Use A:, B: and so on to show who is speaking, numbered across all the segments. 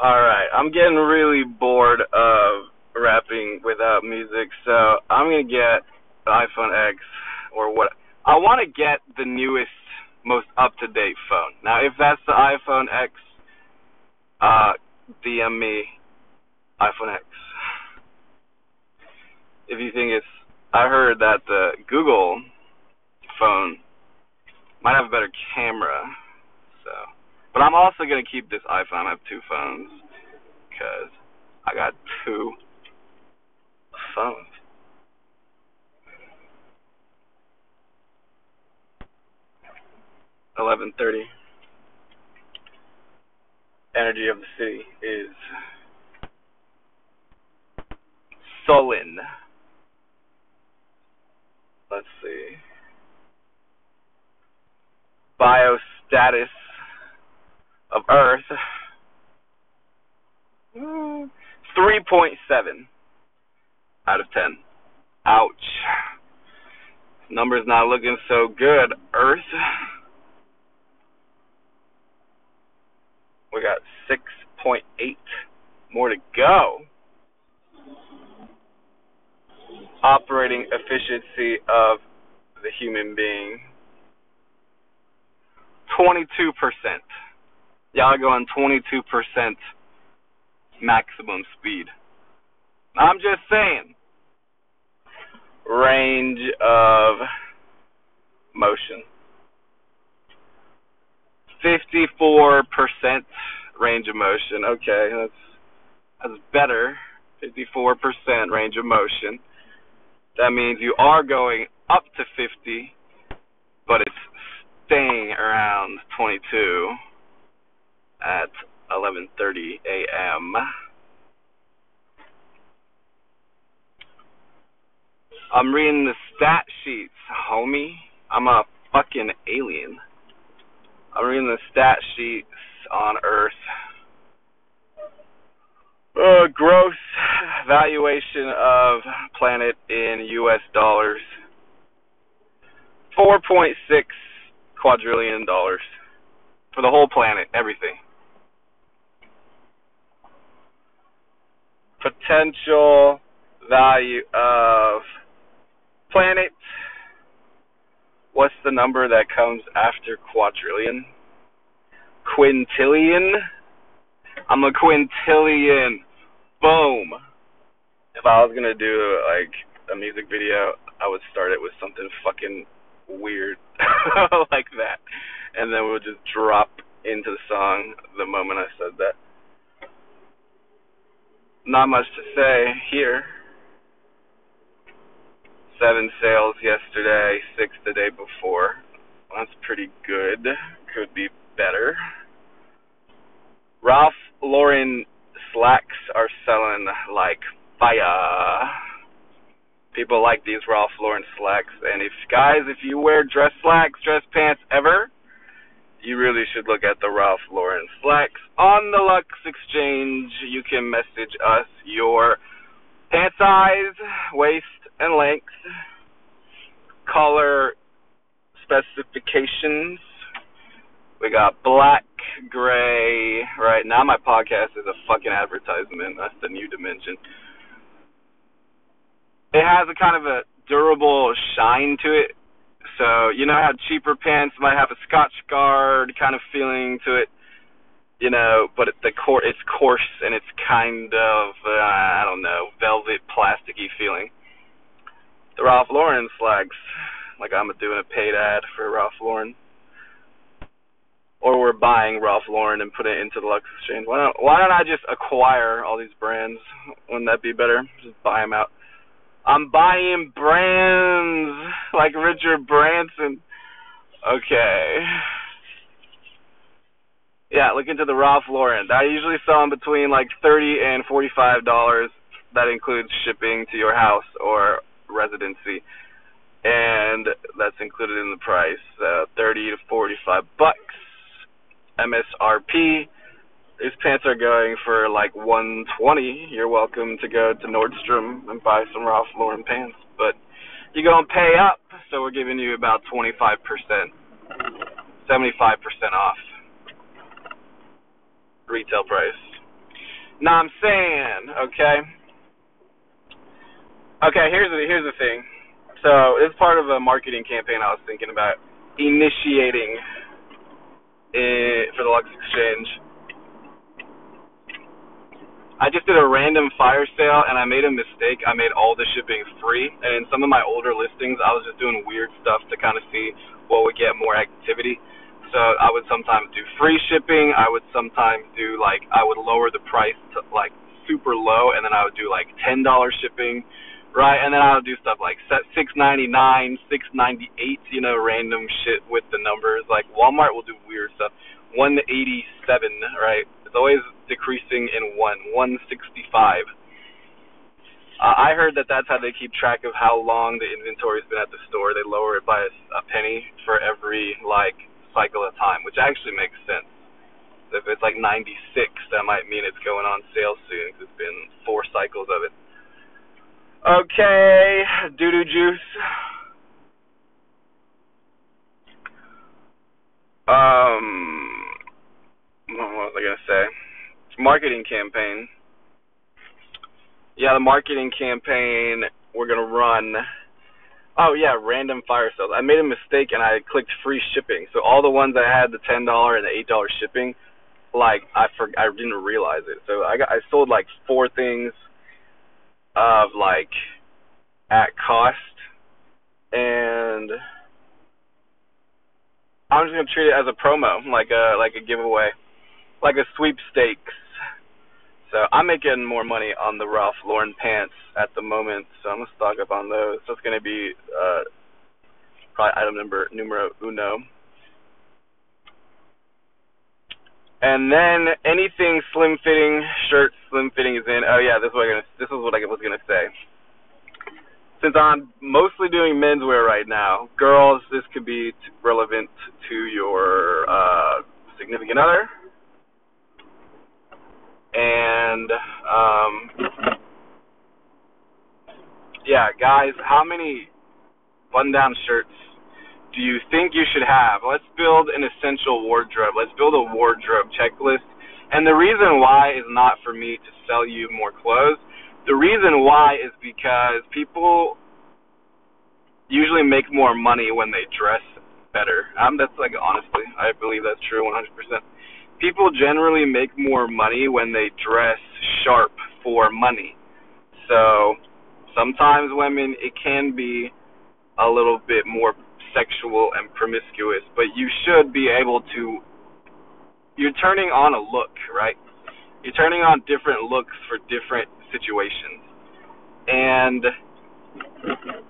A: All right, I'm getting really bored of rapping without music, so I'm gonna get the iPhone X or what. I want to get the newest, most up-to-date phone. Now, if that's the iPhone X, uh, DM me iPhone X. If you think it's, I heard that the Google phone might have a better camera. But I'm also gonna keep this iPhone. I have two phones because I got two phones. Eleven thirty. Energy of the city is sullen. Let's see. Biostatus of Earth. Mm, 3.7 out of 10. Ouch. Number's not looking so good, Earth. We got 6.8 more to go. Operating efficiency of the human being 22%. Y'all going 22% maximum speed. I'm just saying. Range of motion. 54% range of motion. Okay, that's that's better. 54% range of motion. That means you are going up to 50, but it's staying around 22 at 11:30 a.m. I'm reading the stat sheets, homie. I'm a fucking alien. I'm reading the stat sheets on Earth. Uh, gross valuation of planet in U.S. dollars. 4.6 quadrillion dollars for the whole planet, everything. Potential value of planet. What's the number that comes after quadrillion? Quintillion? I'm a quintillion. Boom. If I was gonna do like a music video, I would start it with something fucking weird like that, and then we'll just drop into the song the moment I said that. Not much to say here. Seven sales yesterday, six the day before. That's pretty good. Could be better. Ralph Lauren slacks are selling like fire. People like these Ralph Lauren slacks, and if guys, if you wear dress slacks, dress pants ever, you really should look at the Ralph Lauren slacks on the Lux Exchange. You can message us your pant size, waist, and length, color specifications. We got black, gray. Right now, my podcast is a fucking advertisement. That's the new dimension. It has a kind of a durable shine to it. So you know how cheaper pants might have a Scotch guard kind of feeling to it, you know, but the core it's coarse and it's kind of uh, I don't know velvet plasticky feeling. The Ralph Lauren slacks, like I'm doing a paid ad for Ralph Lauren or we're buying Ralph Lauren and put it into the Lux Exchange. Why don't Why don't I just acquire all these brands? Wouldn't that be better? Just buy them out. I'm buying brands like Richard Branson. Okay. Yeah, look into the Ralph Lauren. I usually sell them between like thirty and forty-five dollars. That includes shipping to your house or residency, and that's included in the price. Uh, thirty to forty-five bucks. MSRP. These pants are going for like 120. You're welcome to go to Nordstrom and buy some Ralph Lauren pants, but you're gonna pay up, so we're giving you about 25%, 75% off retail price. Now I'm saying, okay. Okay, here's the here's the thing. So it's part of a marketing campaign I was thinking about initiating in, for the Lux Exchange. I just did a random fire sale and I made a mistake. I made all the shipping free, and in some of my older listings, I was just doing weird stuff to kind of see what would get more activity. So I would sometimes do free shipping. I would sometimes do like I would lower the price to like super low, and then I would do like ten dollars shipping, right? And then I would do stuff like set six ninety nine, six ninety eight, you know, random shit with the numbers. Like Walmart will do weird stuff. One eighty seven, right? It's always decreasing in one, one sixty five. Uh, I heard that that's how they keep track of how long the inventory's been at the store. They lower it by a, a penny for every like cycle of time, which actually makes sense. If it's like 96, that might mean it's going on sale soon because it's been four cycles of it. Okay, doo doo juice. Um, what was I gonna say? Marketing campaign. Yeah, the marketing campaign we're gonna run Oh yeah, random fire sales. I made a mistake and I clicked free shipping. So all the ones that had the ten dollar and the eight dollar shipping, like I for I didn't realize it. So I got I sold like four things of like at cost and I'm just gonna treat it as a promo, like a like a giveaway, like a sweepstakes so I'm making more money on the Ralph Lauren pants at the moment, so I'm gonna stock up on those. It's gonna be uh, probably item number numero uno. And then anything slim fitting, shirt slim fitting is in. Oh yeah, this is what I gonna this is what I was gonna say. Since I'm mostly doing menswear right now, girls, this could be relevant to your uh, significant other and um, yeah, guys, how many button-down shirts do you think you should have? Let's build an essential wardrobe. Let's build a wardrobe checklist. And the reason why is not for me to sell you more clothes. The reason why is because people usually make more money when they dress better. Um, that's like honestly, I believe that's true 100% people generally make more money when they dress sharp for money. So sometimes women it can be a little bit more sexual and promiscuous, but you should be able to you're turning on a look, right? You're turning on different looks for different situations. And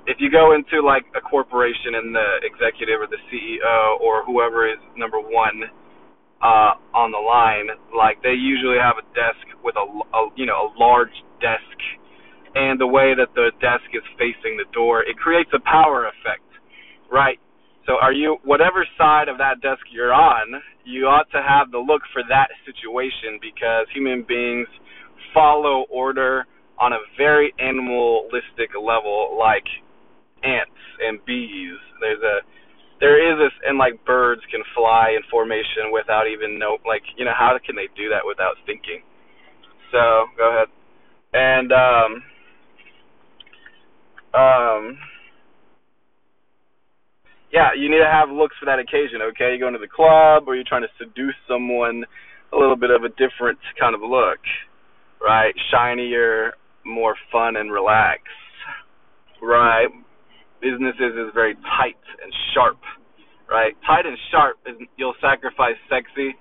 A: if you go into like a corporation and the executive or the CEO or whoever is number 1 uh, on the line, like they usually have a desk with a, a you know a large desk, and the way that the desk is facing the door, it creates a power effect, right? So are you whatever side of that desk you're on, you ought to have the look for that situation because human beings follow order on a very animalistic level, like ants and bees. There's a there is this and like birds can fly in formation without even know like you know how can they do that without thinking? So go ahead. And um um yeah you need to have looks for that occasion okay? You go into the club or you're trying to seduce someone a little bit of a different kind of look right? Shinier more fun and relaxed right businesses is very tight and sharp, right? Tight and sharp is you'll sacrifice sexy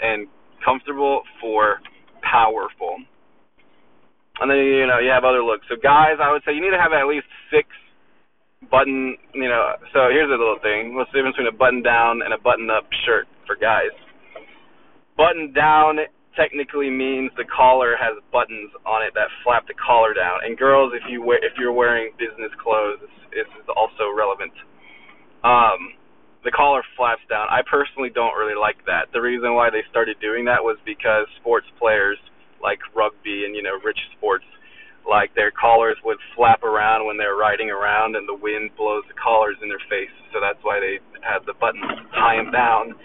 A: and comfortable for powerful. And then you know you have other looks. So guys, I would say you need to have at least six button. You know, so here's a little thing. What's the difference between a button down and a button up shirt for guys? Button down technically means the collar has buttons on it that flap the collar down. And girls, if you wear if you're wearing business clothes, this is also relevant. Um, the collar flaps down. I personally don't really like that. The reason why they started doing that was because sports players like rugby and you know rich sports like their collars would flap around when they're riding around and the wind blows the collars in their face. So that's why they had the buttons tie them down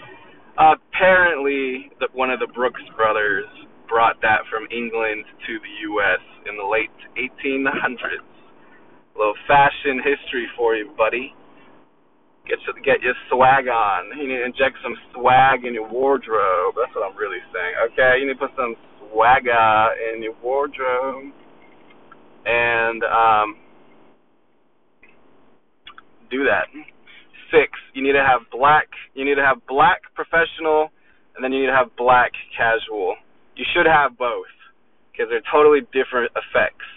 A: apparently, the, one of the Brooks brothers brought that from England to the U.S. in the late 1800s. A little fashion history for you, buddy. Get your, get your swag on. You need to inject some swag in your wardrobe. That's what I'm really saying. Okay, you need to put some swagger in your wardrobe. And um, do that. Six, you need to have black. You need to have black professional, and then you need to have black casual. You should have both because they're totally different effects.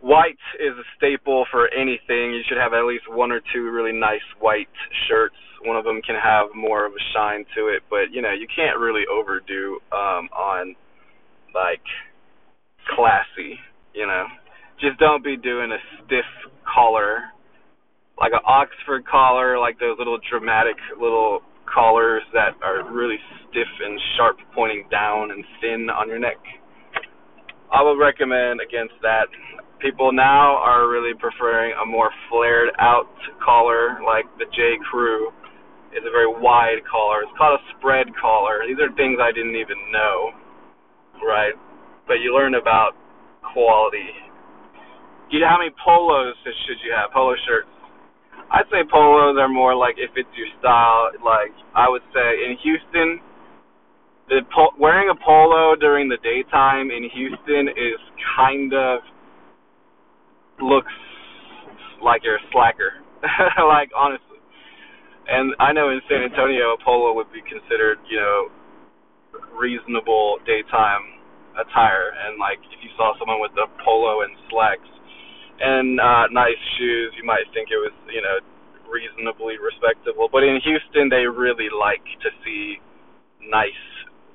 A: White is a staple for anything. You should have at least one or two really nice white shirts. One of them can have more of a shine to it, but you know you can't really overdo um, on like classy. You know, just don't be doing a stiff collar, like an Oxford collar, like those little dramatic little collars that are really stiff and sharp, pointing down and thin on your neck. I would recommend against that people now are really preferring a more flared out collar like the J. Crew. It's a very wide collar. It's called a spread collar. These are things I didn't even know, right? But you learn about quality. You know how many polos should you have? Polo shirts. I'd say polos are more like if it's your style. Like I would say in Houston, the po- wearing a polo during the daytime in Houston is kind of looks like you're a slacker. like honestly. And I know in San Antonio, a polo would be considered, you know, reasonable daytime attire. And like if you saw someone with a polo and slacks and uh, nice shoes, you might think it was, you know, reasonably respectable. But in Houston, they really like to see nice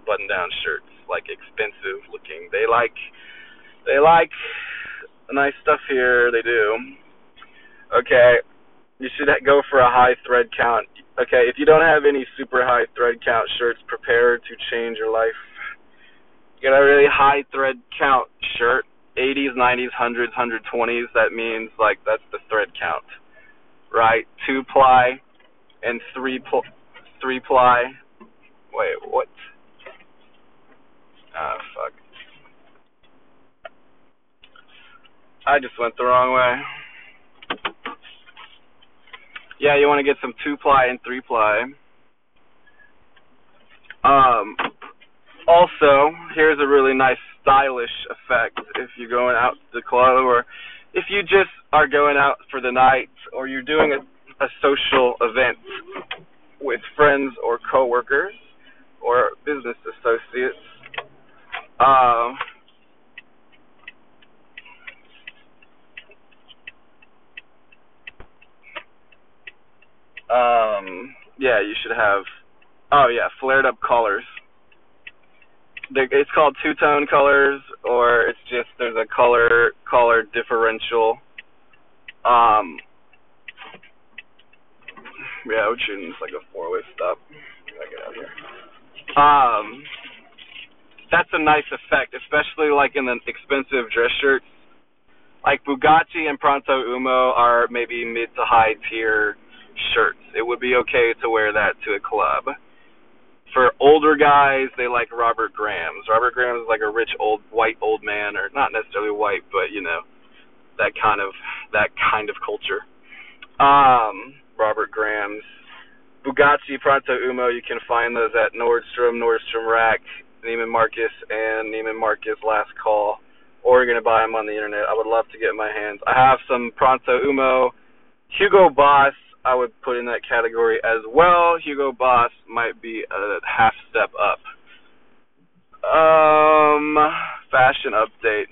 A: button-down shirts, like expensive looking. They like they like nice stuff here. They do. Okay, you should go for a high thread count. Okay, if you don't have any super high thread count shirts prepared to change your life, get a really high thread count shirt. 80s, 90s, 100s, 120s. That means like that's the thread count, right? Two ply and three pl- three ply. Wait, what? Ah, fuck. I just went the wrong way. Yeah, you want to get some two ply and three ply. Um, also, here's a really nice stylish effect if you're going out to the club or if you just are going out for the night or you're doing a, a social event with friends or coworkers or business associates. Um, Um, yeah, you should have. Oh yeah, flared up colors. It's called two tone colors, or it's just there's a color color differential. Um, yeah, Ocean's like a four way stop. I get out here. Um, that's a nice effect, especially like in the expensive dress shirts. Like Bugatti and Pronto Uomo are maybe mid to high tier shirts. It would be okay to wear that to a club. Older guys, they like Robert Graham's. Robert Graham is like a rich old white old man, or not necessarily white, but you know that kind of that kind of culture. Um, Robert Graham's. Bugatti Pronto Uomo, you can find those at Nordstrom, Nordstrom Rack, Neiman Marcus, and Neiman Marcus Last Call. Or you're to buy them on the internet. I would love to get my hands. I have some Pronto Uomo, Hugo Boss, I would put in that category as well. Hugo Boss might be a half step up. Um, fashion update.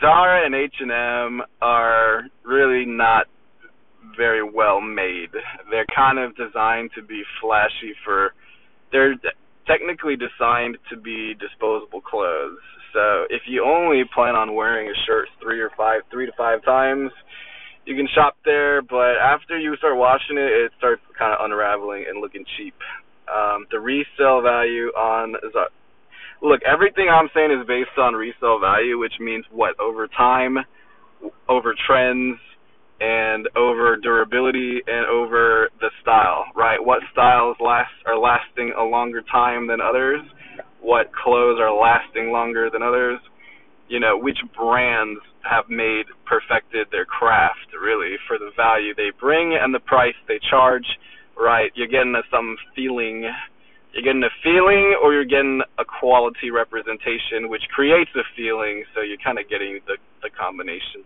A: Zara and H&M are really not very well made. They're kind of designed to be flashy for they're technically designed to be disposable clothes. So if you only plan on wearing a shirt 3 or 5 3 to 5 times, you can shop there, but after you start washing it, it starts kind of unraveling and looking cheap. Um, the resale value on look, everything I'm saying is based on resale value, which means what over time, over trends, and over durability and over the style, right? What styles last are lasting a longer time than others? what clothes are lasting longer than others. You know, which brands have made perfected their craft really for the value they bring and the price they charge. Right, you're getting a, some feeling. You're getting a feeling, or you're getting a quality representation, which creates a feeling. So you're kind of getting the the combination.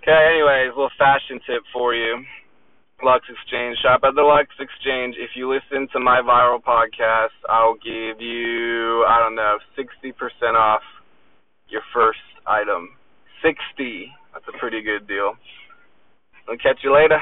A: Okay, anyways, little fashion tip for you. Lux Exchange. Shop at the Lux Exchange. If you listen to my viral podcast, I'll give you, I don't know, 60% off your first item. 60. That's a pretty good deal. I'll catch you later.